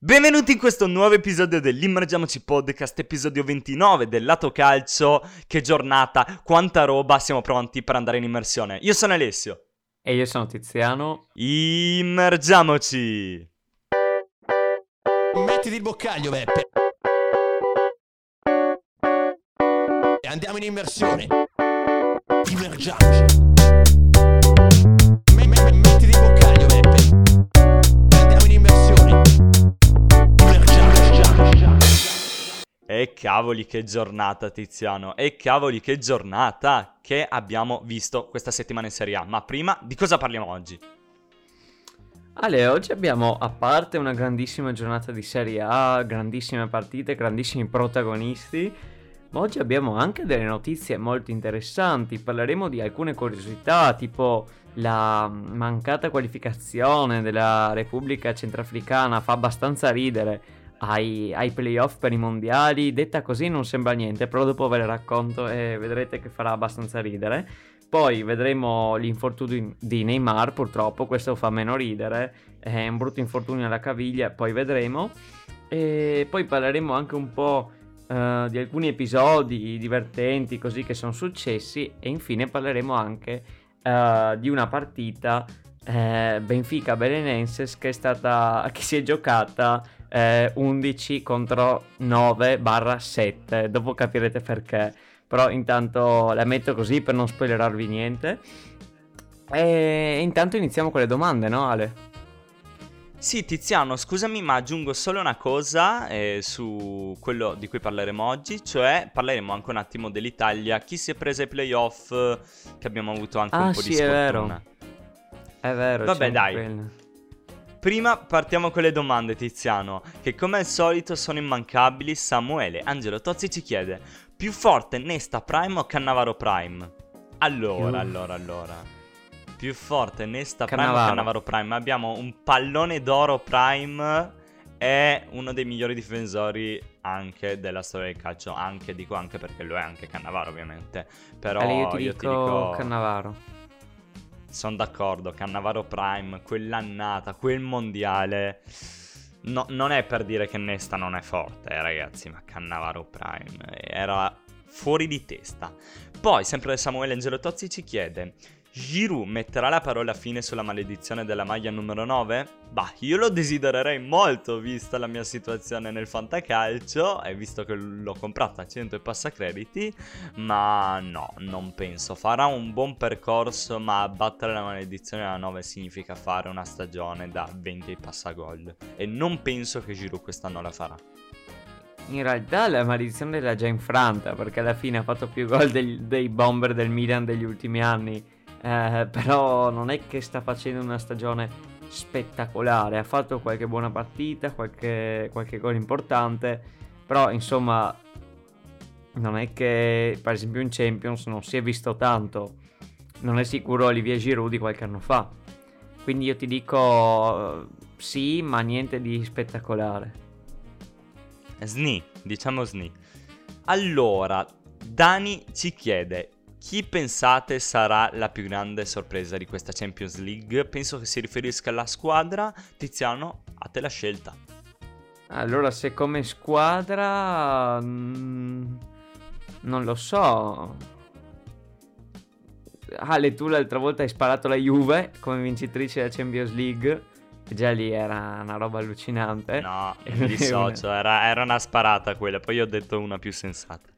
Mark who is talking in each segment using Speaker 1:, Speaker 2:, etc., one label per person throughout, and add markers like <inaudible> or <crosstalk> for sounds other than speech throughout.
Speaker 1: Benvenuti in questo nuovo episodio dell'Immergiamoci Podcast, episodio 29 del lato calcio. Che giornata, quanta roba, siamo pronti per andare in immersione. Io sono Alessio.
Speaker 2: E io sono Tiziano.
Speaker 1: Immergiamoci!
Speaker 3: Mettiti il boccaglio, Beppe. E andiamo in immersione. Immergiamoci. E
Speaker 1: cavoli che giornata, Tiziano. E cavoli che giornata che abbiamo visto questa settimana in Serie A. Ma prima, di cosa parliamo oggi?
Speaker 2: Ale, oggi abbiamo, a parte una grandissima giornata di Serie A, grandissime partite, grandissimi protagonisti, ma oggi abbiamo anche delle notizie molto interessanti. Parleremo di alcune curiosità, tipo la mancata qualificazione della Repubblica Centrafricana fa abbastanza ridere ai, ai playoff per i mondiali. Detta così non sembra niente, però dopo ve le racconto e vedrete che farà abbastanza ridere. Poi vedremo l'infortunio di Neymar, purtroppo, questo fa meno ridere, è un brutto infortunio alla caviglia, poi vedremo. E poi parleremo anche un po' eh, di alcuni episodi divertenti così che sono successi e infine parleremo anche eh, di una partita eh, Benfica Belenenses che è stata che si è giocata eh, 11 contro 9 barra 7 dopo capirete perché però intanto la metto così per non spoilerarvi niente e intanto iniziamo con le domande no Ale?
Speaker 1: Sì, Tiziano, scusami, ma aggiungo solo una cosa eh, su quello di cui parleremo oggi, cioè parleremo anche un attimo dell'Italia, chi si è preso ai playoff, che abbiamo avuto anche
Speaker 2: Ah,
Speaker 1: un po'
Speaker 2: sì,
Speaker 1: di
Speaker 2: è
Speaker 1: sfortuna.
Speaker 2: È vero.
Speaker 1: Vabbè, dai.
Speaker 2: quello.
Speaker 1: Prima partiamo con le domande, Tiziano, che come al solito sono immancabili. Samuele Angelo Tozzi ci chiede, più forte Nesta Prime o Cannavaro Prime? Allora, allora, allora. Più forte Nesta Prime o
Speaker 2: Cannavaro.
Speaker 1: Cannavaro Prime? Abbiamo un pallone d'oro Prime è uno dei migliori difensori anche della storia del calcio, anche dico anche perché lo è anche Cannavaro ovviamente, però
Speaker 2: Ale, io ti
Speaker 1: io
Speaker 2: dico Cannavaro.
Speaker 1: Sono d'accordo, Cannavaro Prime, quell'annata, quel mondiale. No, non è per dire che Nesta non è forte, eh, ragazzi, ma Cannavaro Prime era fuori di testa. Poi, sempre Samuele Angelo Tozzi ci chiede: Giroud metterà la parola fine sulla maledizione della maglia numero 9? Bah, io lo desidererei molto, vista la mia situazione nel fantacalcio, e visto che l'ho comprata a 100 e passa crediti, ma no, non penso. Farà un buon percorso, ma battere la maledizione della 9 significa fare una stagione da 20 passagol. E non penso che Giroud quest'anno la farà.
Speaker 2: In realtà la maledizione l'ha già infranta perché alla fine ha fatto più gol degli- dei bomber del Milan degli ultimi anni. Eh, però non è che sta facendo una stagione spettacolare. Ha fatto qualche buona partita, qualche, qualche gol importante. Però insomma non è che per esempio in Champions non si è visto tanto. Non è sicuro Olivier Giroud di qualche anno fa. Quindi io ti dico sì, ma niente di spettacolare.
Speaker 1: Sni, diciamo Sni. Allora, Dani ci chiede chi pensate sarà la più grande sorpresa di questa Champions League? Penso che si riferisca alla squadra. Tiziano, a te la scelta.
Speaker 2: Allora, se come squadra... mm, non lo so. Ale, tu l'altra volta hai sparato la Juve come vincitrice della Champions League. Già lì era una roba allucinante.
Speaker 1: No, <laughs> mi dissocio, era, era una sparata quella, poi ho detto una più sensata.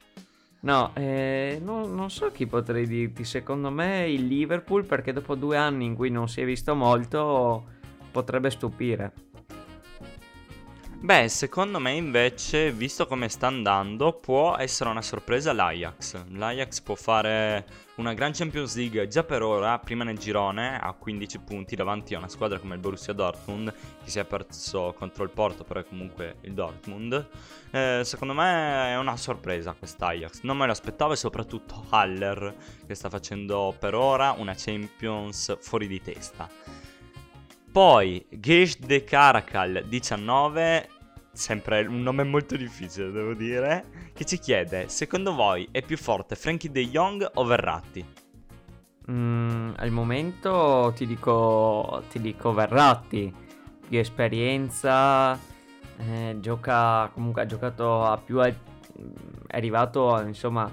Speaker 2: No, eh, non, non so chi potrei dirti. Secondo me il Liverpool, perché dopo due anni in cui non si è visto molto, potrebbe stupire.
Speaker 1: Beh, secondo me invece, visto come sta andando, può essere una sorpresa l'Ajax. L'Ajax può fare una gran Champions League già per ora, prima nel girone, a 15 punti davanti a una squadra come il Borussia Dortmund, che si è perso contro il Porto, però è comunque il Dortmund. Eh, secondo me è una sorpresa quest'Ajax. Non me lo aspettavo e soprattutto Haller, che sta facendo per ora una Champions fuori di testa. Poi Gesh de Caracal 19, sempre un nome molto difficile devo dire, che ci chiede, secondo voi è più forte Frankie De Jong o Verratti?
Speaker 2: Mm, al momento ti dico, ti dico Verratti, più esperienza, eh, gioca comunque ha giocato a più al- è arrivato insomma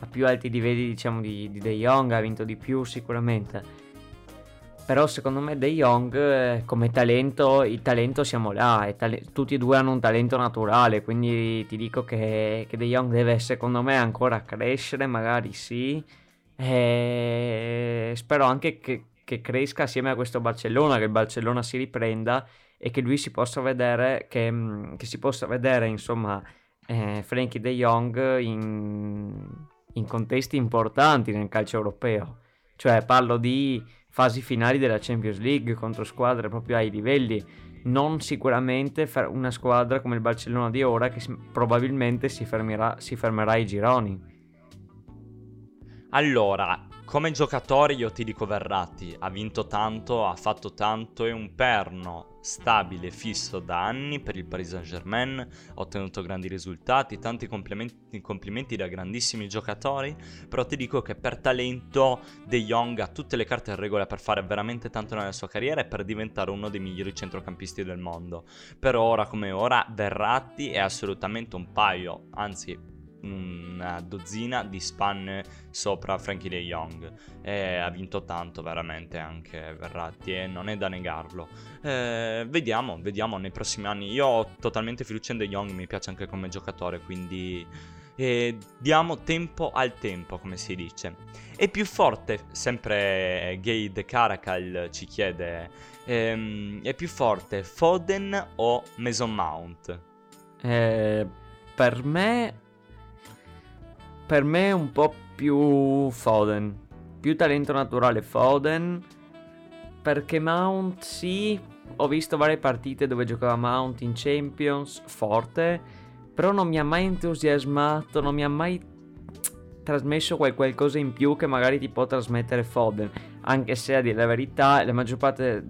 Speaker 2: a più alti livelli diciamo di, di De Jong, ha vinto di più sicuramente. Però secondo me De Jong eh, come talento, il talento siamo là, e tutti e due hanno un talento naturale, quindi ti dico che, che De Jong deve secondo me ancora crescere, magari sì, e spero anche che, che cresca assieme a questo Barcellona, che il Barcellona si riprenda e che lui si possa vedere, che, mm, che si possa vedere insomma eh, Frankie De Jong in, in contesti importanti nel calcio europeo. Cioè parlo di fasi finali della Champions League contro squadre proprio ai livelli, non sicuramente una squadra come il Barcellona di ora che probabilmente si fermerà, si fermerà ai gironi.
Speaker 1: Allora, come giocatore io ti dico Verratti, ha vinto tanto, ha fatto tanto, è un perno stabile, fisso da anni per il Paris Saint Germain, ha ottenuto grandi risultati, tanti complimenti, complimenti da grandissimi giocatori, però ti dico che per talento De Jong ha tutte le carte in regola per fare veramente tanto nella sua carriera e per diventare uno dei migliori centrocampisti del mondo. Per ora come ora Verratti è assolutamente un paio, anzi una dozzina di spanne sopra Frankie De Jong. E ha vinto tanto veramente anche Verratti e non è da negarlo. Eh, vediamo vediamo nei prossimi anni. Io ho totalmente fiducia in De Jong mi piace anche come giocatore quindi eh, diamo tempo al tempo come si dice. È più forte sempre Gay De Caracal ci chiede ehm, è più forte Foden o Mason Mount?
Speaker 2: Eh, per me per me un po' più Foden. Più talento naturale Foden. Perché Mount sì, ho visto varie partite dove giocava Mount in Champions, forte, però non mi ha mai entusiasmato, non mi ha mai trasmesso quel qualcosa in più che magari ti può trasmettere Foden, anche se a dire la verità la maggior parte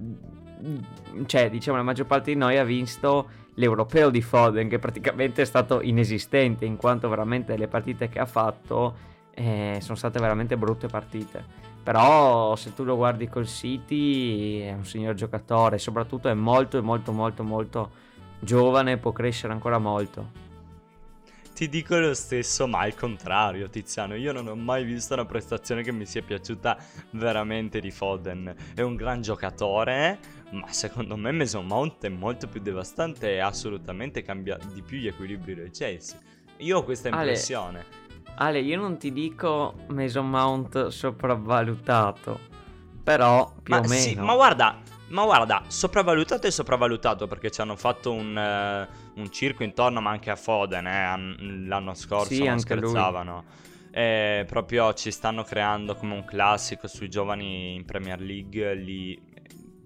Speaker 2: cioè diciamo la maggior parte di noi ha visto l'europeo di Foden che praticamente è stato inesistente in quanto veramente le partite che ha fatto eh, sono state veramente brutte partite però se tu lo guardi col City è un signor giocatore soprattutto è molto molto molto molto giovane può crescere ancora molto
Speaker 1: Ti dico lo stesso, ma al contrario, Tiziano. Io non ho mai visto una prestazione che mi sia piaciuta veramente di Foden. È un gran giocatore, ma secondo me Mason Mount è molto più devastante e assolutamente cambia di più gli equilibri del Chelsea. Io ho questa
Speaker 2: Ale,
Speaker 1: impressione.
Speaker 2: Ale, io non ti dico Mason Mount sopravvalutato, però più
Speaker 1: Ma
Speaker 2: o meno.
Speaker 1: sì, ma guarda, ma guarda, sopravvalutato e sopravvalutato perché ci hanno fatto un, eh, un circo intorno, ma anche a Foden eh, an- l'anno scorso
Speaker 2: Sì,
Speaker 1: non scherzavano. E proprio ci stanno creando come un classico sui giovani in Premier League, li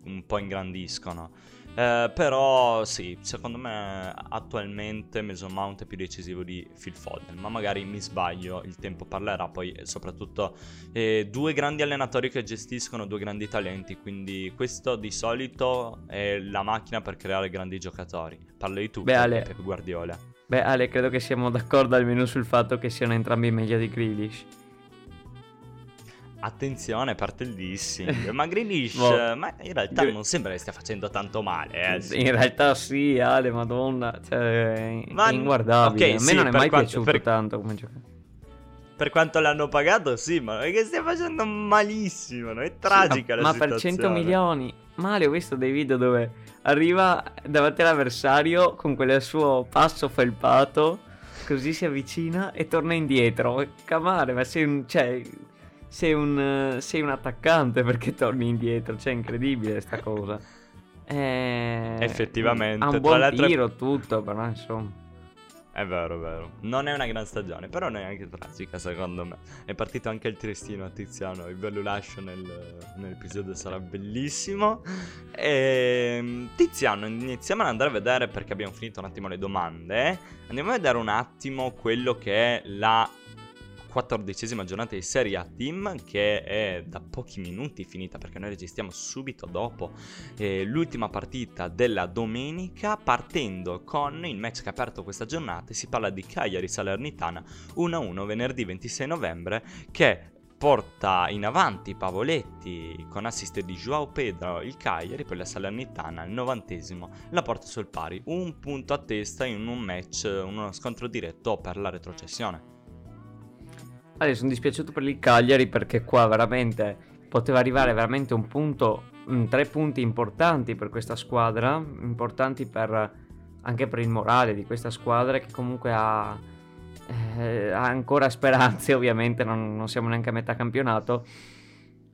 Speaker 1: un po' ingrandiscono. Eh, però sì, secondo me attualmente Mason Mount è più decisivo di Phil Foden, ma magari mi sbaglio, il tempo parlerà, poi eh, soprattutto eh, due grandi allenatori che gestiscono due grandi talenti, quindi questo di solito è la macchina per creare grandi giocatori. Parlo di tu,
Speaker 2: Beh, Ale-
Speaker 1: Pep Guardiola.
Speaker 2: Beh, Ale, credo che siamo d'accordo almeno sul fatto che siano entrambi meglio di Grealish.
Speaker 1: Attenzione, parte il dissing. <laughs> Ma Grealish,
Speaker 2: Boh.
Speaker 1: ma in realtà non sembra che stia facendo tanto male, eh.
Speaker 2: In realtà sì, Ale, madonna, cioè,
Speaker 1: Ma-
Speaker 2: è inguardabile.
Speaker 1: ok,
Speaker 2: A me
Speaker 1: sì,
Speaker 2: non è mai
Speaker 1: quanto-
Speaker 2: piaciuto
Speaker 1: per-
Speaker 2: tanto come giocare.
Speaker 1: Per quanto l'hanno pagato, sì, ma è che stia facendo malissimo, no? È tragica
Speaker 2: Sì,
Speaker 1: la
Speaker 2: ma, ma per 100
Speaker 1: situazione.
Speaker 2: milioni. Ma Ale, ho visto dei video dove arriva davanti all'avversario con quel suo passo felpato, così si avvicina e torna indietro. Camare, ma sei un... Cioè, sei un, sei un attaccante perché torni indietro. Cioè, è incredibile sta cosa. Eh,
Speaker 1: Effettivamente,
Speaker 2: Ha un
Speaker 1: tra
Speaker 2: buon
Speaker 1: altre-
Speaker 2: tiro tutto, però insomma.
Speaker 1: È vero, è vero. Non è una gran stagione, però neanche tragica, secondo me. È partito anche il tristino a Tiziano. Vi ve lo lascio nel- nell'episodio, sarà bellissimo. E, Tiziano, iniziamo ad andare a vedere, perché abbiamo finito un attimo le domande. Andiamo a vedere un attimo quello che è la quattordicesima giornata di Serie A Team che è da pochi minuti finita perché noi registriamo subito dopo eh, l'ultima partita della domenica partendo con il match che ha aperto questa giornata si parla di Cagliari Salernitana 1-1 venerdì 26 novembre che porta in avanti Pavoletti con assist di Joao Pedro il Cagliari, poi la Salernitana al novantesimo la porta sul pari, un punto a testa in un match, uno scontro diretto per la retrocessione.
Speaker 2: Allora, sono dispiaciuto per il Cagliari perché qua veramente poteva arrivare veramente un punto, mm, tre punti importanti per questa squadra, importanti per, anche per il morale di questa squadra che comunque ha, eh, ha ancora speranze, <laughs> ovviamente non, non, siamo neanche a metà campionato.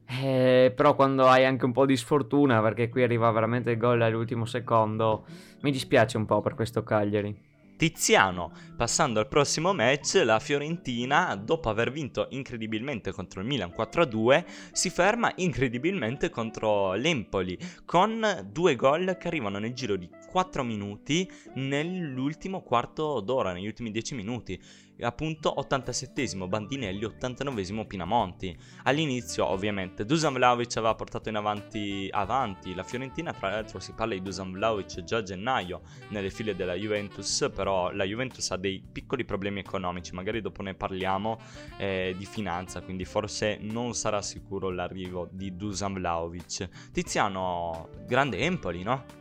Speaker 2: Eh, però quando hai anche un po' di sfortuna, perché qui arriva veramente il gol all'ultimo secondo, mi dispiace un po' per questo Cagliari.
Speaker 1: Tiziano. Passando al prossimo match, la Fiorentina, dopo aver vinto incredibilmente contro il Milan 4-2, si ferma incredibilmente contro l'Empoli con due gol che arrivano nel giro di 4 minuti nell'ultimo quarto d'ora, negli ultimi 10 minuti appunto 87esimo Bandinelli, 89esimo Pinamonti. All'inizio ovviamente Dusan Vlaovic aveva portato in avanti, avanti la Fiorentina, tra l'altro si parla di Dusan Vlaovic già a gennaio nelle file della Juventus, però la Juventus ha dei piccoli problemi economici, magari dopo ne parliamo eh, di finanza, quindi forse non sarà sicuro l'arrivo di Dusan Vlaovic. Tiziano, grande Empoli, no?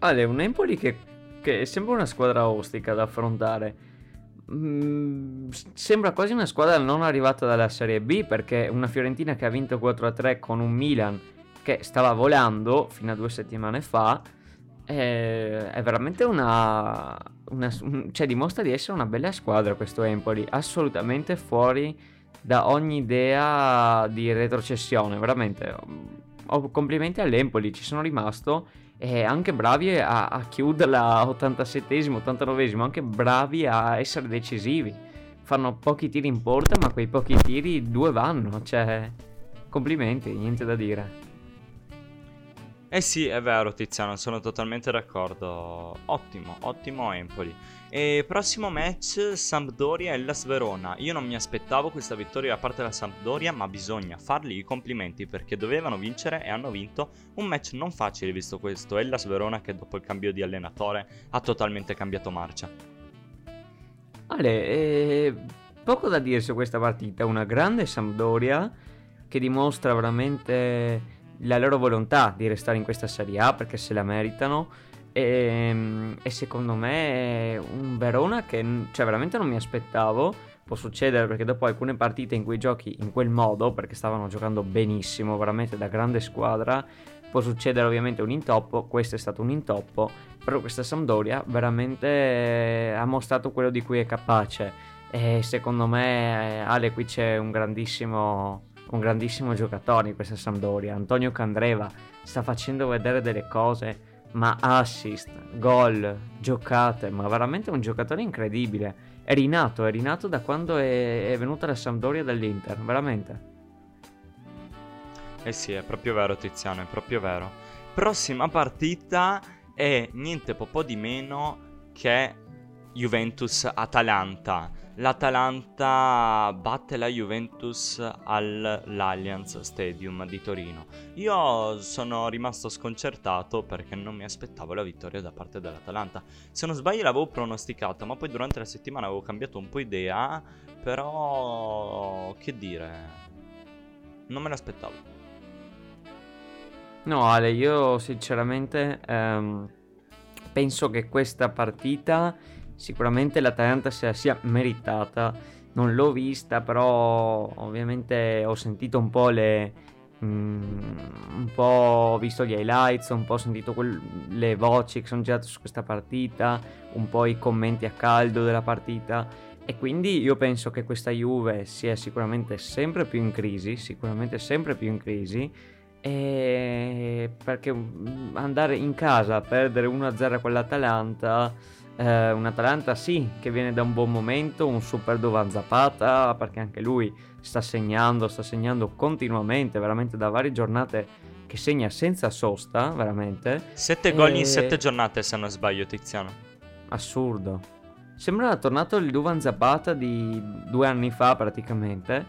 Speaker 2: Ale, un Empoli che, che sembra una squadra ostica da affrontare. Mm, sembra quasi una squadra non arrivata dalla Serie B perché una Fiorentina che ha vinto 4-3 con un Milan che stava volando fino a due settimane fa è, è veramente una, una, cioè dimostra di essere una bella squadra questo Empoli assolutamente fuori da ogni idea di retrocessione veramente. Complimenti all'Empoli ci sono rimasto e anche bravi a, a chiuderla a 87esimo, 89esimo, anche bravi a essere decisivi. Fanno pochi tiri in porta, ma quei pochi tiri due vanno, cioè complimenti, niente da dire.
Speaker 1: Eh sì, è vero Tiziano, sono totalmente d'accordo. Ottimo, ottimo Empoli. E prossimo match Sampdoria e Las Verona. Io non mi aspettavo questa vittoria da parte della Sampdoria, ma bisogna fargli i complimenti perché dovevano vincere e hanno vinto. Un match non facile visto questo. E Las Verona che dopo il cambio di allenatore ha totalmente cambiato marcia.
Speaker 2: Ale, eh, poco da dire su questa partita. Una grande Sampdoria che dimostra veramente la loro volontà di restare in questa Serie A perché se la meritano e, ehm, e, secondo me un Verona che cioè, veramente non mi aspettavo. Può succedere perché dopo alcune partite in cui giochi in quel modo, perché stavano giocando benissimo, veramente da grande squadra, può succedere ovviamente un intoppo. Questo è stato un intoppo, però questa Sampdoria veramente ha mostrato quello di cui è capace. E secondo me, Ale, qui c'è un grandissimo un grandissimo giocatore in questa Sampdoria. Antonio Candreva sta facendo vedere delle cose ma assist, gol, giocate, ma veramente un giocatore incredibile. È rinato, è rinato da quando è, è venuta la Sampdoria dall'Inter, veramente.
Speaker 1: Eh sì, è proprio vero Tiziano, è proprio vero. Prossima partita è niente po' di meno che Juventus-Atalanta l'Atalanta batte la Juventus all'Allianz Stadium di Torino. Io sono rimasto sconcertato perché non mi aspettavo la vittoria da parte dell'Atalanta. Se non sbaglio l'avevo pronosticata, ma poi durante la settimana avevo cambiato un po' idea, però che dire, non me l'aspettavo.
Speaker 2: No Ale, io sinceramente ehm, penso che questa partita sicuramente l'Atalanta se la sia meritata. Non l'ho vista, però ovviamente ho sentito un po' le. Mm, un po' ho visto gli highlights, un po' ho sentito quel, le voci che sono girate su questa partita, un po' i commenti a caldo della partita. E quindi io penso che questa Juve sia sicuramente sempre più in crisi, sicuramente sempre più in crisi. E perché andare in casa a perdere 1-0 con l'Atalanta eh, un Atalanta sì, che viene da un buon momento, un super Dovan Zapata, perché anche lui sta segnando, sta segnando continuamente, veramente da varie giornate che segna senza sosta, veramente.
Speaker 1: Sette e... gol in sette giornate, se non sbaglio, Tiziano.
Speaker 2: Assurdo. Sembra tornato il Duvan Zapata di due anni fa praticamente,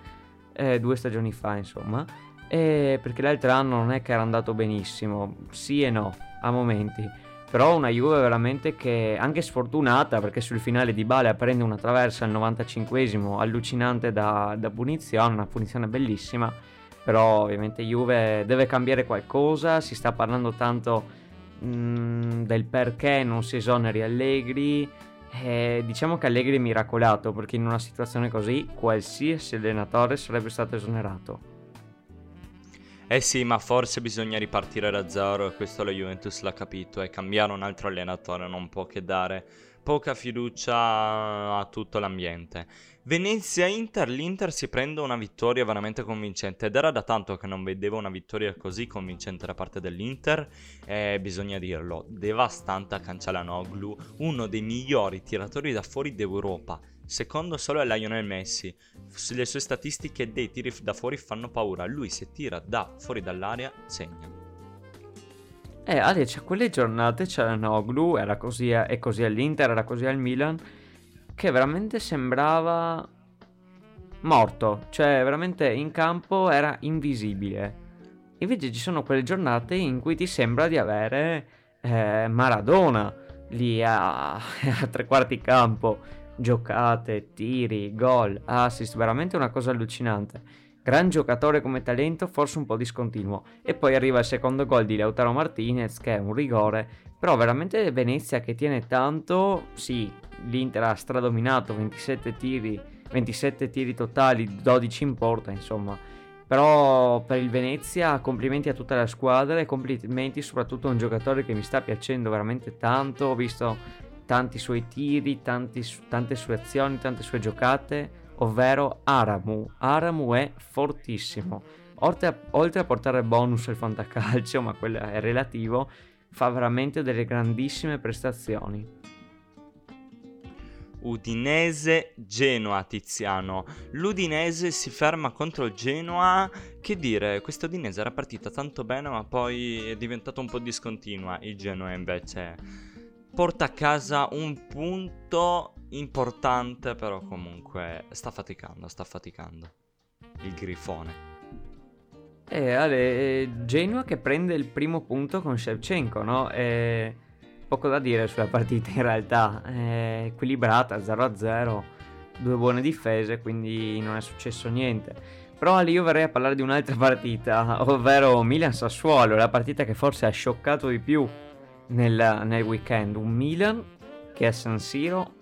Speaker 2: eh, due stagioni fa insomma, eh, perché l'altro anno non è che era andato benissimo, sì e no, a momenti Però una Juve veramente che anche sfortunata perché sul finale di Bale prende una traversa al 95esimo allucinante da, da punizione, una punizione bellissima. Però ovviamente Juve deve cambiare qualcosa, si sta parlando tanto mh, del perché non si esoneri Allegri. Eh, diciamo che Allegri è miracolato perché in una situazione così qualsiasi allenatore sarebbe stato esonerato.
Speaker 1: Eh sì, ma forse bisogna ripartire da zero e questo la Juventus l'ha capito e cambiare un altro allenatore non può che dare poca fiducia a tutto l'ambiente. Venezia-Inter, l'Inter si prende una vittoria veramente convincente ed era da tanto che non vedevo una vittoria così convincente da parte dell'Inter e bisogna dirlo, devastante a Cancelanoglu, uno dei migliori tiratori da fuori d'Europa Secondo solo a Lionel Messi. Le sue statistiche dei tiri da fuori fanno paura. Lui se tira da fuori dall'area segna.
Speaker 2: Eh, Ale, c'è quelle giornate c'era Noglu, era così a, e così all'Inter, era così al Milan, che veramente sembrava morto. Cioè, veramente in campo era invisibile. Invece ci sono quelle giornate in cui ti sembra di avere eh, Maradona lì a, <laughs> a tre quarti campo giocate, tiri, gol, assist, veramente una cosa allucinante. Gran giocatore come talento, forse un po' discontinuo. E poi arriva il secondo gol di Lautaro Martinez, che è un rigore. Però veramente Venezia che tiene tanto, sì, l'Inter ha stradominato 27 tiri, 27 tiri totali, 12 in porta, insomma. Però per il Venezia complimenti a tutta la squadra e complimenti soprattutto a un giocatore che mi sta piacendo veramente tanto. Ho visto tanti suoi tiri, tanti, tante sue azioni, tante sue giocate, ovvero Aramu. Aramu è fortissimo. Oltre a, oltre a portare bonus al fantacalcio, <laughs> ma quello è relativo, fa veramente delle grandissime prestazioni.
Speaker 1: Udinese Genoa Tiziano. L'Udinese si ferma contro il Genoa. Che dire, questa Udinese era partita tanto bene, ma poi è diventata un po' discontinua. Il Genoa invece porta a casa un punto importante, però comunque sta faticando, sta faticando. Il grifone.
Speaker 2: Eh, Ale, Genoa che prende il primo punto con Shevchenko, no? E poco da dire sulla partita in realtà, è equilibrata 0-0, due buone difese, quindi non è successo niente. Però Ale, io verrei a parlare di un'altra partita, ovvero Milan-Sassuolo, la partita che forse ha scioccato di più nel, nel weekend un Milan che a San Siro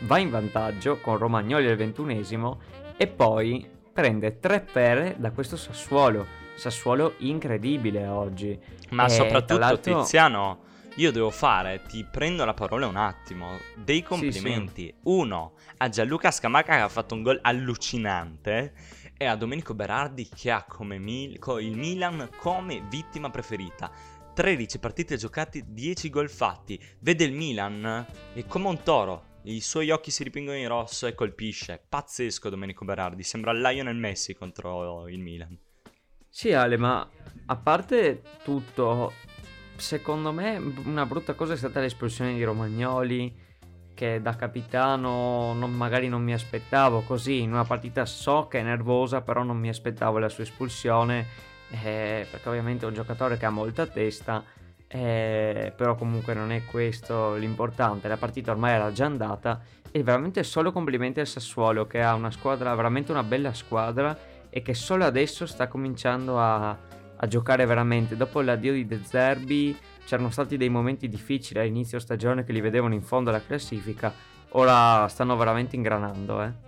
Speaker 2: va in vantaggio con Romagnoli al ventunesimo e poi prende tre pere da questo Sassuolo. Sassuolo incredibile oggi.
Speaker 1: Ma e soprattutto Tiziano, io devo fare, ti prendo la parola un attimo, dei complimenti. Sì, sì. Uno a Gianluca Scamacca che ha fatto un gol allucinante e a Domenico Berardi che ha come Mil- il Milan come vittima preferita. 13 partite giocate, 10 gol fatti. Vede il Milan e come un toro. I suoi occhi si ripingono in rosso e colpisce. Pazzesco Domenico Berardi, sembra Lionel Messi contro il Milan.
Speaker 2: Sì Ale, ma a parte tutto, secondo me una brutta cosa è stata l'espulsione di Romagnoli, che da capitano non, magari non mi aspettavo così, in una partita so che è nervosa, però non mi aspettavo la sua espulsione eh, perché ovviamente è un giocatore che ha molta testa, eh, però comunque non è questo l'importante, la partita ormai era già andata e veramente solo complimenti al Sassuolo che ha una squadra, veramente una bella squadra e che solo adesso sta cominciando a, a giocare veramente. Dopo l'addio di De Zerbi c'erano stati dei momenti difficili all'inizio stagione che li vedevano in fondo alla classifica, ora stanno veramente ingranando. Eh.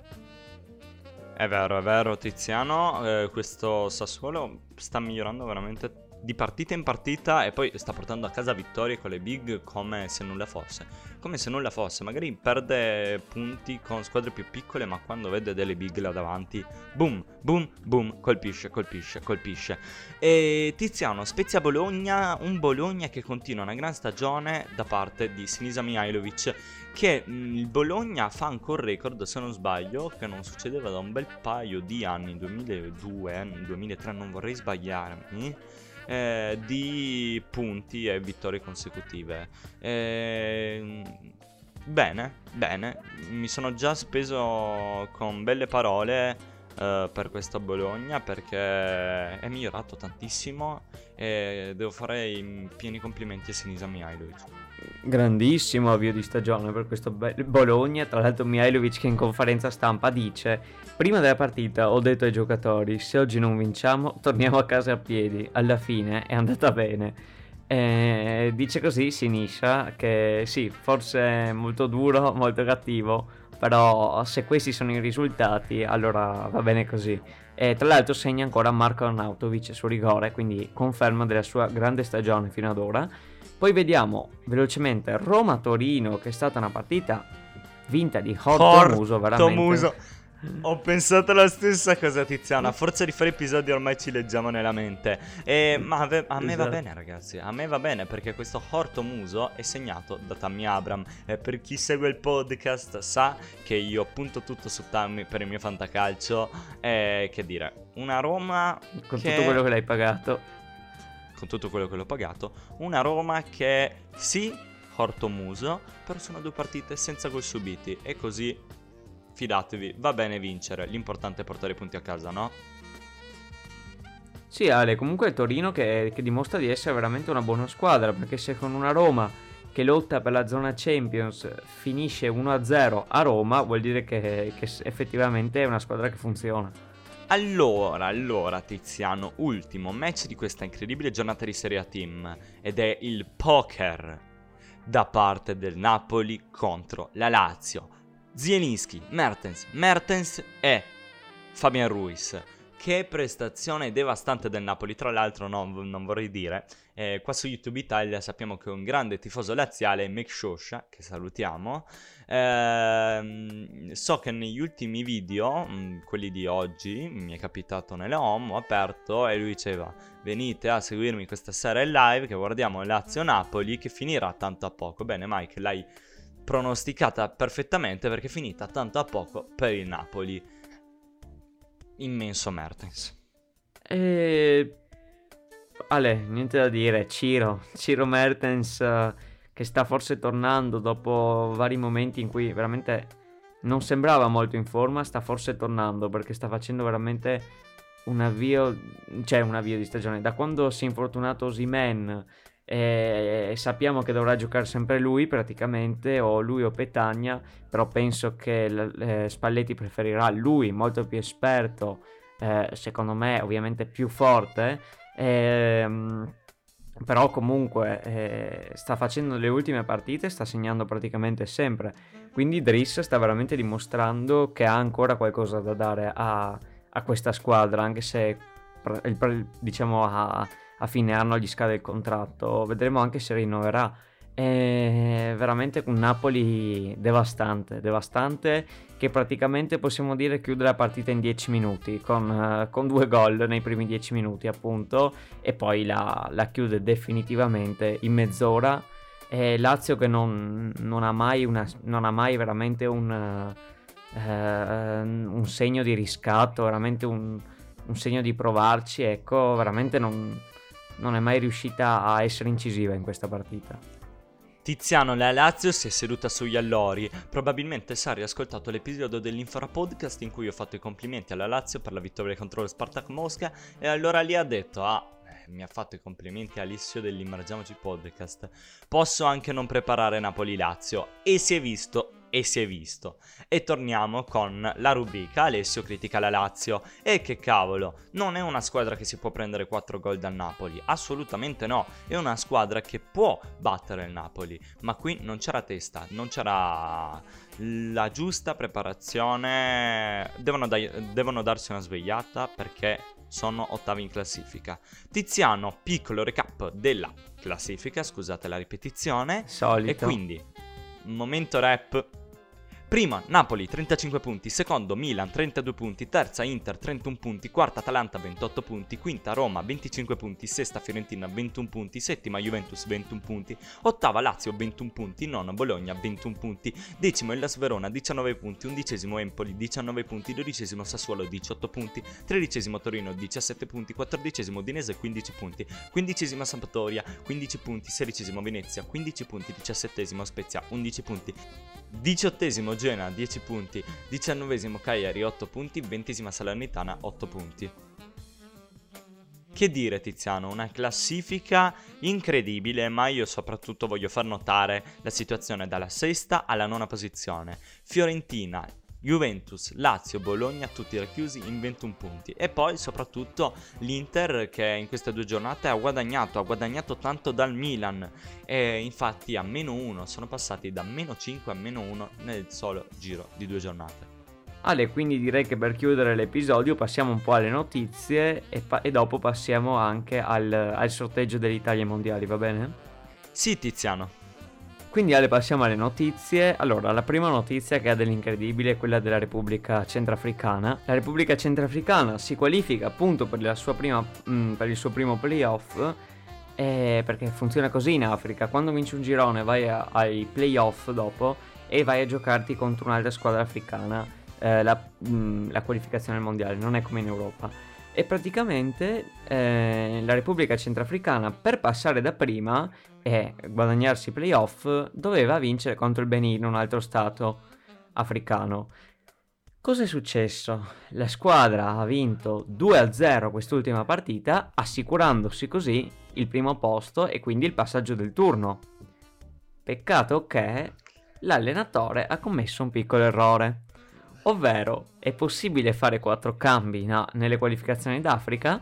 Speaker 1: È vero, è vero Tiziano, eh, questo Sassuolo sta migliorando veramente di partita in partita e poi sta portando a casa vittorie con le big come se nulla fosse. Come se nulla fosse, magari perde punti con squadre più piccole, ma quando vede delle big là davanti, boom, boom, boom, colpisce, colpisce, colpisce. E Tiziano, Spezia Bologna, un Bologna che continua una gran stagione da parte di Sinisa Mihailovic che mm, il Bologna fa ancora record, se non sbaglio, che non succedeva da un bel paio di anni, 2002, 2003, non vorrei sbagliarmi eh, di punti e vittorie consecutive. Eh, bene, bene, mi sono già speso con belle parole eh, per questa Bologna perché è migliorato tantissimo e devo fare i pieni complimenti a Sinisa Mihailovic.
Speaker 2: Grandissimo avvio di stagione per questo be- Bologna. Tra l'altro, Mihailovic che in conferenza stampa dice: Prima della partita ho detto ai giocatori: se oggi non vinciamo, torniamo a casa a piedi. Alla fine è andata bene. E dice così Sinisha che sì, forse è molto duro, <laughs> molto cattivo, però se questi sono i risultati, allora va bene così. E tra l'altro segna ancora Marco Arnautovic su rigore, quindi conferma della sua grande stagione fino ad ora. Poi vediamo velocemente Roma-Torino, che è stata una partita vinta di Hotto Muso, veramente.
Speaker 1: Muso. Ho pensato la stessa cosa, Tiziana. A forza di fare episodi ormai ci leggiamo nella mente. E, ma ave- a me va
Speaker 2: Esatto.
Speaker 1: bene, ragazzi. A me va bene perché questo Horto Muso è segnato da Tammy Abram. E per chi segue il podcast sa che io punto tutto su Tammy per il mio fantacalcio. E che dire, una Roma
Speaker 2: Con
Speaker 1: che-
Speaker 2: tutto quello che l'hai pagato.
Speaker 1: Con tutto quello che l'ho pagato. Una Roma che sì, Horto Muso, però sono due partite senza gol subiti. E così fidatevi, va bene vincere. L'importante è portare i punti a casa, no?
Speaker 2: Sì, Ale, comunque Torino che, che dimostra di essere veramente una buona squadra, perché se con una Roma che lotta per la zona Champions finisce 1-0 a Roma, vuol dire che, che effettivamente è una squadra che funziona.
Speaker 1: Allora, allora Tiziano, ultimo match di questa incredibile giornata di Serie A Team ed è il poker da parte del Napoli contro la Lazio. Zielinski, Mertens, Mertens e Fabian Ruiz. Che prestazione devastante del Napoli, tra l'altro no, non vorrei dire, eh, qua su YouTube Italia sappiamo che un grande tifoso laziale Mick Shosha, che salutiamo, Ehm, so che negli ultimi video, mh, quelli di oggi, mi è capitato nelle home, ho aperto e lui diceva venite a seguirmi questa sera in live che guardiamo Lazio-Napoli che finirà tanto a poco. Bene Mike, l'hai pronosticata perfettamente perché è finita tanto a poco per il Napoli. Immenso Mertens.
Speaker 2: E... Ale, niente da dire, Ciro, Ciro Mertens eh, che sta forse tornando dopo vari momenti in cui veramente non sembrava molto in forma, sta forse tornando perché sta facendo veramente un avvio, cioè un avvio di stagione. Da quando si è infortunato Osimen e sappiamo che dovrà giocare sempre lui praticamente, o lui o Petagna, però penso che eh, Spalletti preferirà lui, molto più esperto, eh, secondo me ovviamente più forte. Ehm, però comunque eh, sta facendo le ultime partite, sta segnando praticamente sempre. Quindi Driss sta veramente dimostrando che ha ancora qualcosa da dare a, a questa squadra, anche se diciamo a, a fine anno gli scade il contratto. Vedremo anche se rinnoverà. È veramente un Napoli devastante, devastante che praticamente possiamo dire chiude la partita in 10 minuti con, eh, con due gol nei primi 10 minuti appunto e poi la, la chiude definitivamente in mezz'ora e Lazio che non, non ha, mai una- non ha mai veramente un, eh, un segno di riscatto, veramente un, un segno di provarci, ecco, veramente non, non è mai riuscita a essere incisiva in questa partita.
Speaker 1: Tiziano, la Lazio si è seduta sugli allori. Probabilmente Sari ha ascoltato l'episodio dell'Infora Podcast in cui ho fatto i complimenti alla Lazio per la vittoria contro lo Spartak Mosca e allora lì ha detto "Ah, eh, mi ha fatto i complimenti Alessio dell'Immergiamoci Podcast. Posso anche non preparare Napoli-Lazio." E si è visto e si è visto. E torniamo con la rubrica Alessio critica la Lazio. E che cavolo, non è una squadra che si può prendere 4 gol dal Napoli, assolutamente no. È una squadra che può battere il Napoli, ma qui non c'era testa, non c'era la giusta preparazione. Devono, dai- devono darsi una svegliata perché sono ottavi in classifica. Tiziano, piccolo recap della classifica, scusate la ripetizione.
Speaker 2: Solito.
Speaker 1: E quindi, momento rap. Prima Napoli 35 punti, secondo Milan 32 punti, terza Inter 31 punti, quarta Atalanta 28 punti, quinta Roma 25 punti, sesta Fiorentina 21 punti, settima Juventus 21 punti, ottava Lazio 21 punti, nona Bologna 21 punti, decimo Hellas Verona 19 punti, undicesimo Empoli 19 punti, dodicesimo Sassuolo 18 punti, tredicesimo Torino 17 punti, quattordicesimo Udinese 15 punti, quindicesima Sampdoria 15 punti, sedicesimo Venezia 15 punti, diciassettesimo Spezia 11 punti, Diciottesimo Genoa 10 punti, diciannovesimo Cagliari 8 punti, ventesima Salernitana 8 punti. Che dire Tiziano, una classifica incredibile, ma io soprattutto voglio far notare la situazione dalla sesta alla nona posizione. Fiorentina, Juventus, Lazio, Bologna, tutti racchiusi in 21 punti. E poi soprattutto l'Inter che in queste due giornate ha guadagnato, ha guadagnato tanto dal Milan. E infatti a meno 1 sono passati da meno 5 a meno 1 nel solo giro di due giornate.
Speaker 2: Ale, quindi direi che per chiudere l'episodio passiamo un po' alle notizie e, pa- e dopo passiamo anche al, al sorteggio dell'Italia ai mondiali, va bene?
Speaker 1: Sì, Tiziano.
Speaker 2: Quindi Ale passiamo alle notizie. Allora, la prima notizia che ha dell'incredibile è quella della Repubblica Centrafricana. La Repubblica Centrafricana si qualifica appunto per, prima, mm, per il suo primo playoff. eh, perché funziona così in Africa. Quando vinci un girone vai a- ai playoff dopo e vai a giocarti contro un'altra squadra africana. eh, la, mm, la qualificazione al mondiale, non è come in Europa. E praticamente eh, la Repubblica Centrafricana per passare da prima e guadagnarsi i playoff doveva vincere contro il Benin, un altro stato africano. Cosa è successo? La squadra ha vinto 2-0 quest'ultima partita, assicurandosi così il primo posto e quindi il passaggio del turno. Peccato che l'allenatore ha commesso un piccolo errore. Ovvero, è possibile fare 4 cambi na- nelle qualificazioni d'Africa,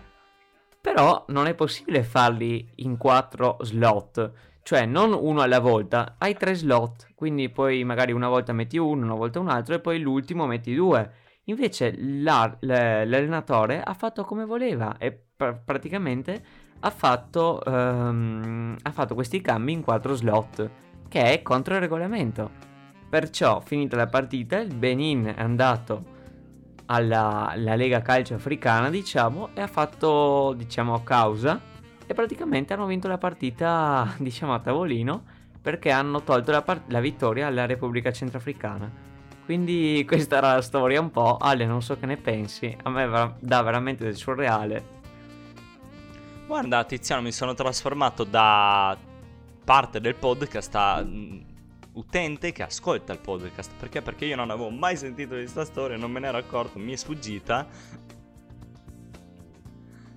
Speaker 2: però non è possibile farli in 4 slot, cioè non uno alla volta, hai 3 slot, quindi poi magari una volta metti uno, una volta un altro e poi l'ultimo metti due. Invece l'allenatore ha fatto come voleva e pr- praticamente ha fatto, ehm, ha fatto questi cambi in 4 slot, che è contro il regolamento. Perciò, finita la partita, il Benin è andato alla, Lega Calcio Africana, diciamo, e ha fatto, diciamo, causa e praticamente hanno vinto la partita, <laughs> diciamo, a tavolino perché hanno tolto la, part- la vittoria alla Repubblica Centrafricana. Quindi <laughs> questa era la storia un po'. Ale, non so che ne pensi. A me dà veramente del surreale.
Speaker 1: Guarda, Tiziano, mi sono trasformato da parte del podcast a utente che ascolta il podcast. Perché? Perché io non avevo mai sentito questa storia, non me ne ero accorto, mi è sfuggita.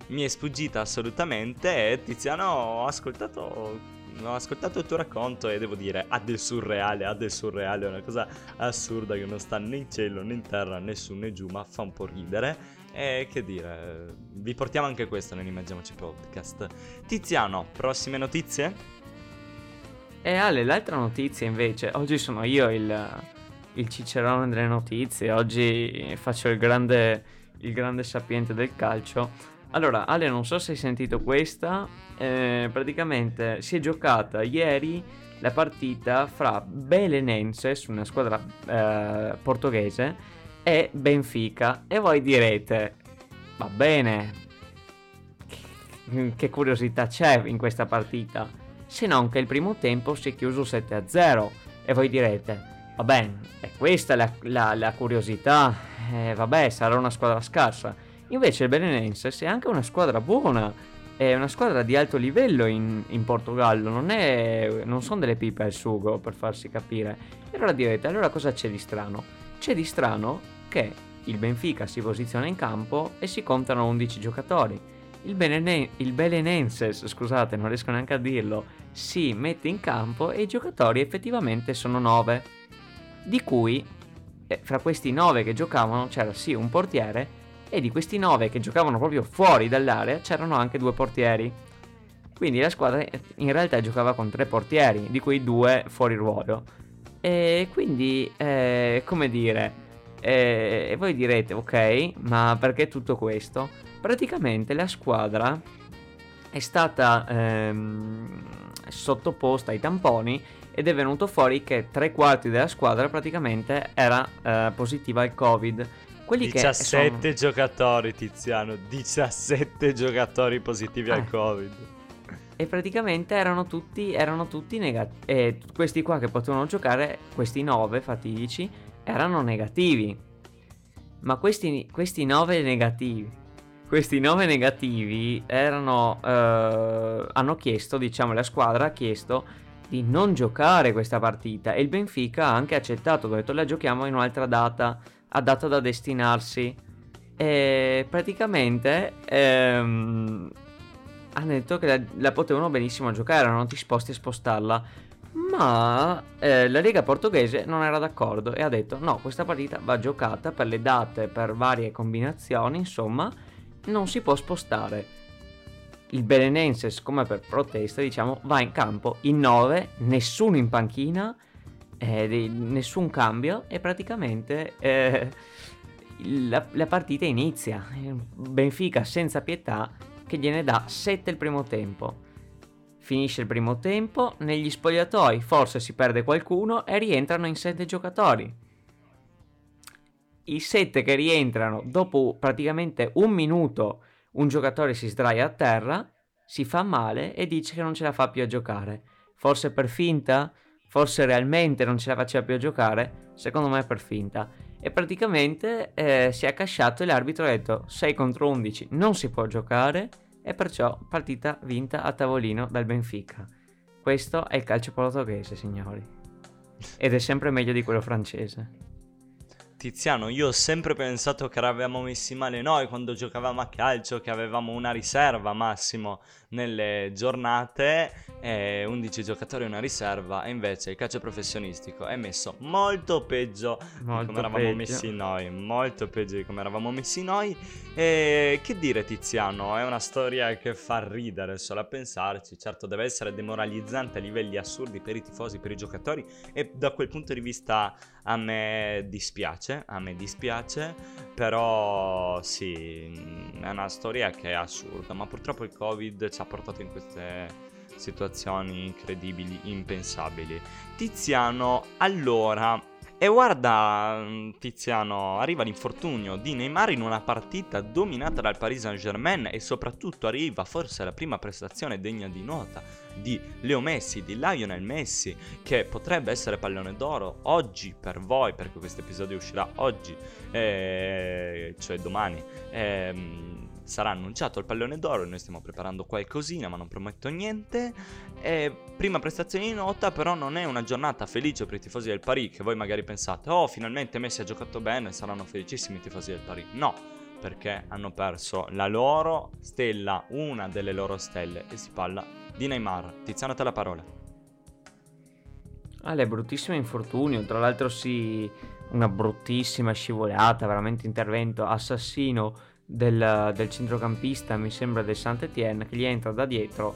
Speaker 1: Mi è sfuggita assolutamente e Tiziano ho ascoltato ho ascoltato il tuo racconto e devo dire ha del surreale, ha del surreale, è una cosa assurda che non sta né in cielo né in terra, né su né giù, ma fa un po' ridere. E che dire, vi portiamo anche questo nell'Imaginiamoci Podcast. Tiziano, prossime notizie?
Speaker 2: E Ale, l'altra notizia invece, oggi sono io il, il cicerone delle notizie, oggi faccio il grande, il grande sapiente del calcio. Allora, Ale, non so se hai sentito questa, eh, praticamente si è giocata ieri la partita fra Belenenses, una squadra eh, portoghese, e Benfica. E voi direte, va bene, che curiosità c'è in questa partita? Se non che il primo tempo si è chiuso 7-0. E voi direte, vabbè, è questa la, la- la curiosità, eh, vabbè, sarà una squadra scarsa. Invece il Belenenses è anche una squadra buona, è una squadra di alto livello in, in Portogallo, non, è, non sono delle pipe al sugo per farsi capire. E allora direte, allora cosa c'è di strano? C'è di strano che il Benfica si posiziona in campo e si contano 11 giocatori. Il, Benene- il Belenenses, scusate, non riesco neanche a dirlo, si mette in campo e i giocatori effettivamente sono 9. Di cui, eh, fra questi 9 che giocavano, c'era sì un portiere e di questi 9 che giocavano proprio fuori dall'area c'erano anche due portieri. Quindi la squadra eh, in realtà giocava con tre portieri, di cui due fuori ruolo. E quindi, eh, come dire, eh, voi direte, ok, ma perché tutto questo? Praticamente la squadra è stata ehm, sottoposta ai tamponi ed è venuto fuori che tre quarti della squadra praticamente era eh, positiva al covid. Quelli
Speaker 1: 17
Speaker 2: che sono...
Speaker 1: giocatori, Tiziano, 17 giocatori positivi al
Speaker 2: Eh.
Speaker 1: Covid.
Speaker 2: E praticamente erano tutti, erano tutti negativi. E questi qua che potevano giocare, questi 9 fatidici, erano negativi. Ma questi, questi 9 negativi. Questi 9 negativi erano. eh, hanno chiesto, diciamo, la squadra ha chiesto di non giocare questa partita e il Benfica ha anche accettato, ha detto la giochiamo in un'altra data, a data da destinarsi. E praticamente ehm, hanno detto che la, la, potevano benissimo giocare, erano disposti a spostarla. Ma eh, la Lega portoghese non era d'accordo e ha detto no, questa partita va giocata per le date, per varie combinazioni, insomma, non si può spostare. Il Belenense, siccome per protesta, diciamo, va in campo in 9, nessuno in panchina, eh, nessun cambio e praticamente eh, la, la partita inizia. Benfica senza pietà che gliene dà 7 il primo tempo. Finisce il primo tempo, negli spogliatoi forse si perde qualcuno e rientrano in 7 giocatori. I 7 che rientrano dopo praticamente un minuto un giocatore si sdraia a terra, si fa male e dice che non ce la fa più a giocare. Forse per finta? Forse realmente non ce la faceva più a giocare? Secondo me per finta. E praticamente eh, si è accasciato e l'arbitro ha detto 6 contro 11 non si può giocare e perciò partita vinta a tavolino dal Benfica. Questo è il calcio portoghese, signori. Ed è sempre meglio di quello francese.
Speaker 1: Tiziano, io ho sempre pensato che eravamo messi male noi quando giocavamo a calcio, che avevamo una riserva massimo nelle giornate, e 11 giocatori una riserva, e invece il calcio professionistico è messo molto peggio molto di come eravamo peggio. messi noi, molto peggio di come eravamo messi noi. E che dire Tiziano, è una storia che fa ridere solo a pensarci, certo deve essere demoralizzante a livelli assurdi per i tifosi, per i giocatori e da quel punto di vista a me dispiace, a me dispiace, però sì, è una storia che è assurda, ma purtroppo il Covid ci ha portato in queste situazioni incredibili, impensabili. Tiziano, allora, e guarda, Tiziano, arriva l'infortunio di Neymar in una partita dominata dal Paris Saint-Germain e soprattutto arriva forse la prima prestazione degna di nota di Leo Messi, di Lionel Messi, che potrebbe essere pallone d'oro oggi per voi, perché questo episodio uscirà oggi, eh, cioè domani. Eh, sarà annunciato il pallone d'oro, noi stiamo preparando qualcosina ma non prometto niente. E prima prestazione di nota, però non è una giornata felice per i tifosi del Paris, che voi magari pensate, oh finalmente Messi ha giocato bene, saranno felicissimi i tifosi del Paris. No, perché hanno perso la loro stella, una delle loro stelle, e si parla di Neymar. Tiziano, te la parola.
Speaker 2: Ale, bruttissimo infortunio, tra l'altro sì, una bruttissima scivolata, veramente intervento assassino del, del centrocampista, mi sembra del Saint-Étienne, che gli entra da dietro,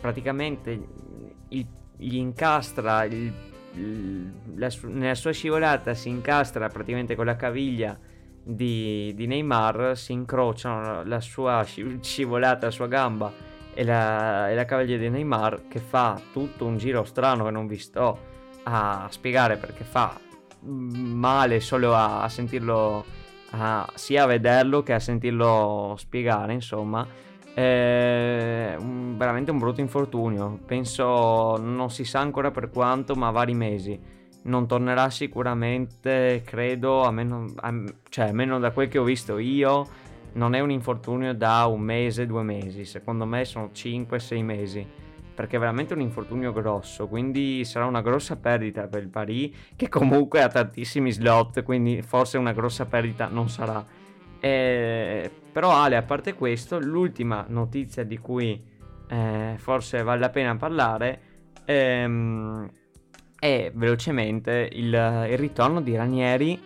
Speaker 2: praticamente il, gli incastra, il, il, la, nella sua scivolata si incastra praticamente con la caviglia di, di Neymar, si incrociano la sua scivolata, la sua gamba e la, e la caviglia di Neymar che fa tutto un giro strano che non vi sto a spiegare perché fa male solo a, a sentirlo a, sia a vederlo che a sentirlo spiegare, insomma. È un, veramente un brutto infortunio. Penso non si sa ancora per quanto, ma vari mesi. Non tornerà sicuramente, credo, a meno, a, cioè, a meno da quel che ho visto io. Non è un infortunio da un mese, due mesi. Secondo me sono 5-6 mesi perché è veramente un infortunio grosso, quindi sarà una grossa perdita per il Paris, che comunque ha tantissimi slot, quindi forse una grossa perdita non sarà. Eh, però Ale, a parte questo, l'ultima notizia di cui eh, forse vale la pena parlare ehm, è velocemente il, il ritorno di Ranieri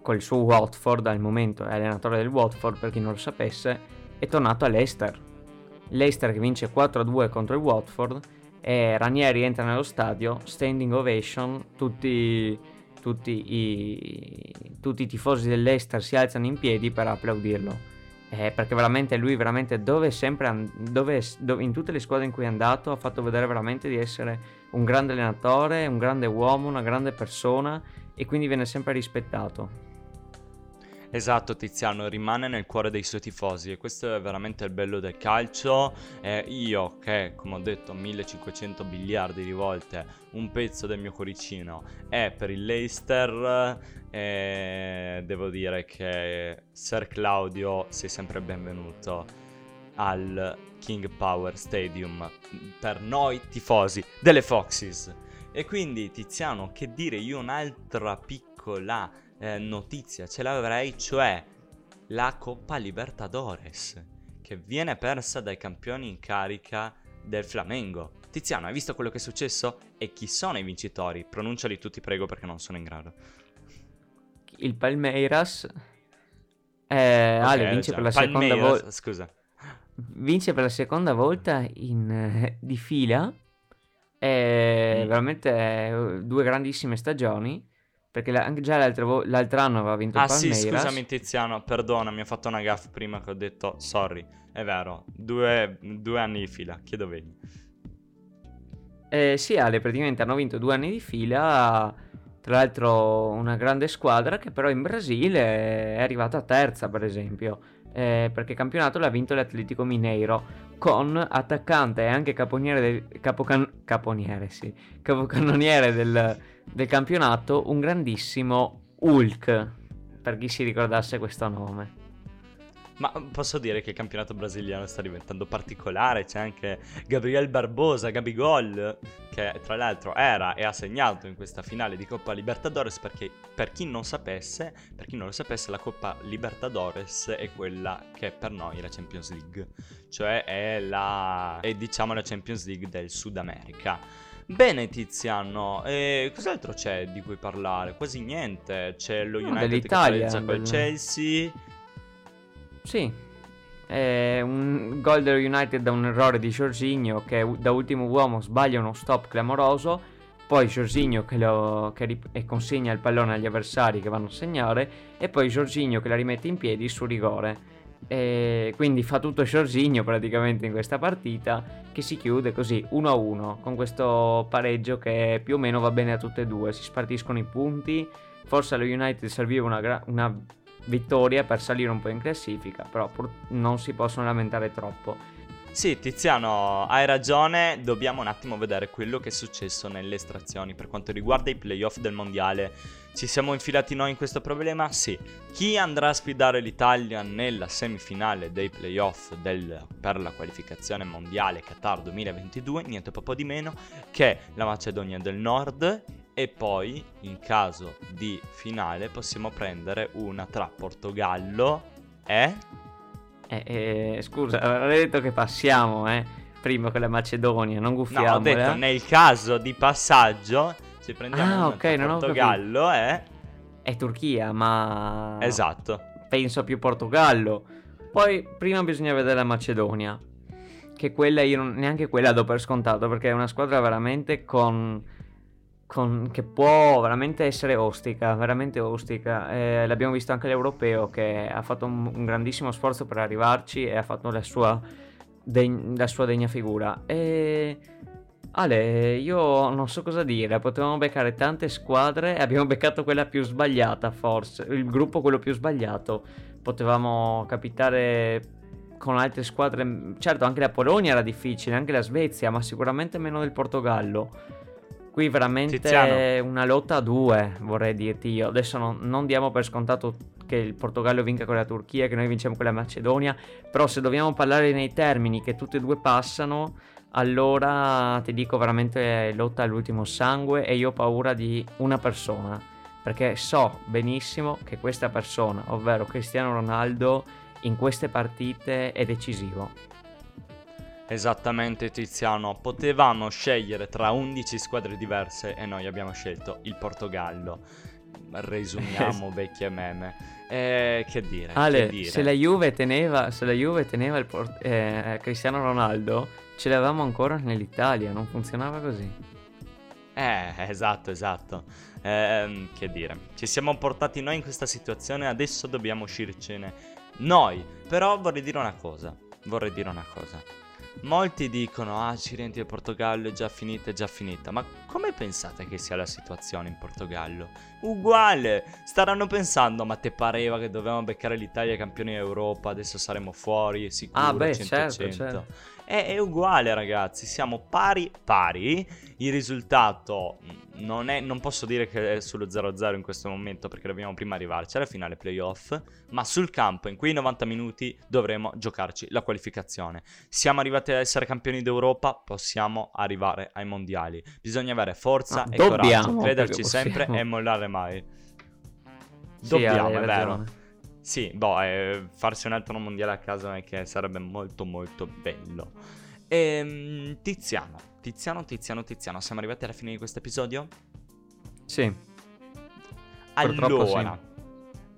Speaker 2: col suo Watford, al momento è allenatore del Watford per chi non lo sapesse, è tornato all'Ester Leicester che vince 4-2 contro il Watford e Ranieri entra nello stadio, standing ovation, tutti, tutti, i, tutti i tifosi dell'Leicester si alzano in piedi per applaudirlo. Eh, perché veramente lui veramente dove sempre dove, dove, in tutte le squadre in cui è andato ha fatto vedere veramente di essere un grande allenatore, un grande uomo, una grande persona e quindi viene sempre rispettato.
Speaker 1: Esatto, Tiziano rimane nel cuore dei suoi tifosi e questo è veramente il bello del calcio. Eh, io che, come ho detto 1500 miliardi di volte, un pezzo del mio cuoricino è per il Leicester, eh, devo dire che Ser Claudio sei sempre benvenuto al King Power Stadium per noi tifosi delle Foxes. E quindi Tiziano, che dire, io un'altra piccola eh, notizia ce l'avrei, cioè la Coppa Libertadores, che viene persa dai campioni in carica del Flamengo. Tiziano, hai visto quello che è successo? E chi sono i vincitori? Pronunciali tutti, prego, perché non sono in grado.
Speaker 2: Il Palmeiras eh,
Speaker 1: Ok,
Speaker 2: Ale vince
Speaker 1: già.
Speaker 2: per la seconda volta
Speaker 1: Scusa.
Speaker 2: vince per la seconda volta in, eh, di fila. È
Speaker 1: Mm.
Speaker 2: veramente eh, due grandissime stagioni. Perché la- anche già l'altra vo- l'altro anno aveva vinto
Speaker 1: Ah
Speaker 2: il
Speaker 1: sì,
Speaker 2: Palmeiras.
Speaker 1: scusami Tiziano, perdona, mi ho fatto una gaffa prima che ho detto sorry. È vero, due, due anni di fila, chiedo vegli.
Speaker 2: Eh, sì, Ale, praticamente hanno vinto due anni di fila. Tra l'altro, una grande squadra che però in Brasile è arrivata terza, per esempio. Eh, perché il campionato l'ha vinto l'Atletico Mineiro con attaccante e anche caponiere del, capocan- caponiere, sì, capocannoniere del, del campionato, un grandissimo Hulk. Per chi si ricordasse questo nome.
Speaker 1: Ma posso dire che il campionato brasiliano sta diventando particolare, c'è anche Gabriel Barbosa, Gabigol, che tra l'altro era e ha segnato in questa finale di Coppa Libertadores perché per chi non sapesse, per chi non lo sapesse, la Coppa Libertadores è quella che per noi è la Champions League, cioè è la è diciamo la Champions League del Sud America. Bene Tiziano, e cos'altro c'è di cui parlare? Quasi niente, c'è lo
Speaker 2: No,
Speaker 1: United che pareggia col Chelsea.
Speaker 2: Sì, è un gol dello United da un errore di Jorginho che da ultimo uomo sbaglia uno stop clamoroso, poi Jorginho che, lo, che ri- e consegna il pallone agli avversari che vanno a segnare e poi Jorginho che la rimette in piedi su rigore. E quindi fa tutto Jorginho praticamente in questa partita che si chiude così 1-1 con questo pareggio che più o meno va bene a tutte e due, si spartiscono i punti, forse allo United serviva una, gra- una vittoria per salire un po' in classifica, però pur- non si possono lamentare troppo.
Speaker 1: Sì, Tiziano, hai ragione, dobbiamo un attimo vedere quello che è successo nelle estrazioni. Per quanto riguarda i playoff del mondiale, ci siamo infilati noi in questo problema? Sì. Chi andrà a sfidare l'Italia nella semifinale dei playoff del- per la qualificazione mondiale Qatar 2022? Niente poco di meno che la Macedonia del Nord. E poi, in caso di finale, possiamo prendere una tra Portogallo e...
Speaker 2: Eh, eh, scusa, avrei detto che passiamo, eh, prima con la Macedonia, non
Speaker 1: No,
Speaker 2: guffiamola.
Speaker 1: ho detto nel caso di passaggio ci prendiamo
Speaker 2: Ah,
Speaker 1: una
Speaker 2: ok,
Speaker 1: tra
Speaker 2: non ho
Speaker 1: Portogallo e...
Speaker 2: È Turchia, ma...
Speaker 1: Esatto.
Speaker 2: penso più Portogallo. Poi prima bisogna vedere la Macedonia. Che quella io non, neanche quella do per scontato perché è una squadra veramente con, con- che può veramente essere ostica, veramente ostica. Eh, l'abbiamo visto anche l'europeo che ha fatto un, un grandissimo sforzo per arrivarci e ha fatto la sua, deg- la sua degna figura. E Ale, io non so cosa dire, potevamo beccare tante squadre e abbiamo beccato quella più sbagliata forse, il gruppo quello più sbagliato. Potevamo capitare con altre squadre, certo anche la Polonia era difficile, anche la Svezia, ma sicuramente meno del Portogallo. Qui veramente
Speaker 1: Tiziano.
Speaker 2: è una lotta a due, vorrei dirti io. Adesso non, non diamo per scontato che il Portogallo vinca con la Turchia, che noi vinciamo con la Macedonia, però se dobbiamo parlare nei termini che tutte e due passano, allora ti dico veramente lotta all'ultimo sangue e io ho paura di una persona, perché so benissimo che questa persona, ovvero Cristiano Ronaldo, in queste partite è decisivo.
Speaker 1: Esattamente Tiziano, potevamo scegliere tra 11 squadre diverse e noi abbiamo scelto il Portogallo. Resumiamo <laughs> vecchie meme. Eh, che dire?
Speaker 2: Ale,
Speaker 1: che dire?
Speaker 2: se la Juve teneva, se la Juve teneva il por- eh, Cristiano Ronaldo, ce l'avevamo ancora nell'Italia, non funzionava così.
Speaker 1: Eh, esatto, esatto. Ehm, che dire, ci siamo portati noi in questa situazione, adesso dobbiamo uscircene noi. Però vorrei dire una cosa, vorrei dire una cosa. Molti dicono, ah, Accidenti del Portogallo è già finita, è già finita. Ma come pensate che sia la situazione in Portogallo? Uguale, staranno pensando, ma te pareva che dovevamo beccare l'Italia campioni d'Europa, adesso saremo fuori, sicuro,
Speaker 2: Ah, beh,
Speaker 1: 100
Speaker 2: certo,
Speaker 1: 100.
Speaker 2: certo.
Speaker 1: È, è uguale ragazzi, siamo pari pari, il risultato mh, non, è, non posso dire che è sullo 0-0 in questo momento perché dobbiamo prima arrivarci alla finale playoff, ma sul campo in quei 90 minuti dovremo giocarci la qualificazione. Siamo arrivati ad essere campioni d'Europa, possiamo arrivare ai mondiali. Bisogna avere forza
Speaker 2: Ah,
Speaker 1: e
Speaker 2: dobbiamo,
Speaker 1: coraggio, crederci sempre e mollare mai.
Speaker 2: Sì,
Speaker 1: Dobbiamo,
Speaker 2: hai
Speaker 1: è vero. Sì, boh, eh, farsi un altro mondiale a casa è che sarebbe molto molto bello. Ehm, Tiziano, Tiziano, Tiziano, Tiziano, siamo arrivati alla fine di questo episodio?
Speaker 2: Sì, Purtroppo
Speaker 1: Allora,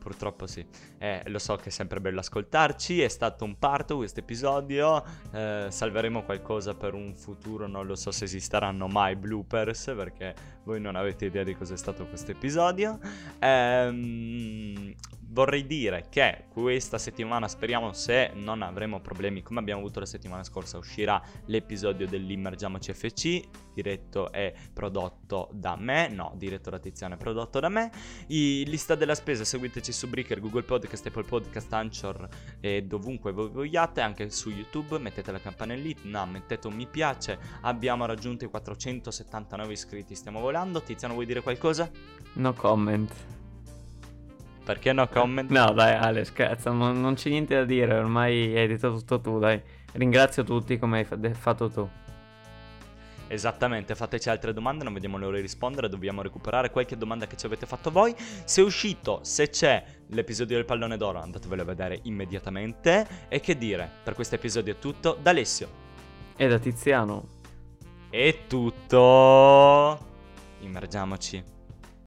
Speaker 1: purtroppo sì. Eh, lo so che è sempre bello ascoltarci, è stato un parto questo episodio, eh, salveremo qualcosa per un futuro, non lo so se esisteranno mai bloopers perché voi non avete idea di cos'è stato questo episodio. Ehm, vorrei dire che questa settimana, speriamo se non avremo problemi come abbiamo avuto la settimana scorsa, uscirà l'episodio dell'Immergiamoci FC, diretto e prodotto da me, no, diretto da Tiziano e prodotto da me. I lista della spesa, seguiteci su Breaker, Google Podcast, Apple Podcast, Anchor e dovunque voi vogliate, anche su YouTube, mettete la campanellina, mettete un mi piace, abbiamo raggiunto i 479 iscritti, stiamo volando. Tiziano vuoi dire qualcosa?
Speaker 2: no comment.
Speaker 1: Perché no comment?
Speaker 2: No, dai, Ale, scherzo, non, non c'è niente da dire, ormai hai detto tutto tu, dai. Ringrazio tutti come hai fatto tu.
Speaker 1: Esattamente, fateci altre domande, non vediamo l'ora di rispondere, dobbiamo recuperare qualche domanda che ci avete fatto voi. Se è uscito, se c'è l'episodio del pallone d'oro, andatevelo a vedere immediatamente. E che dire, per questo episodio è tutto. Da Alessio
Speaker 2: E da Tiziano.
Speaker 1: è tutto. Immergiamoci.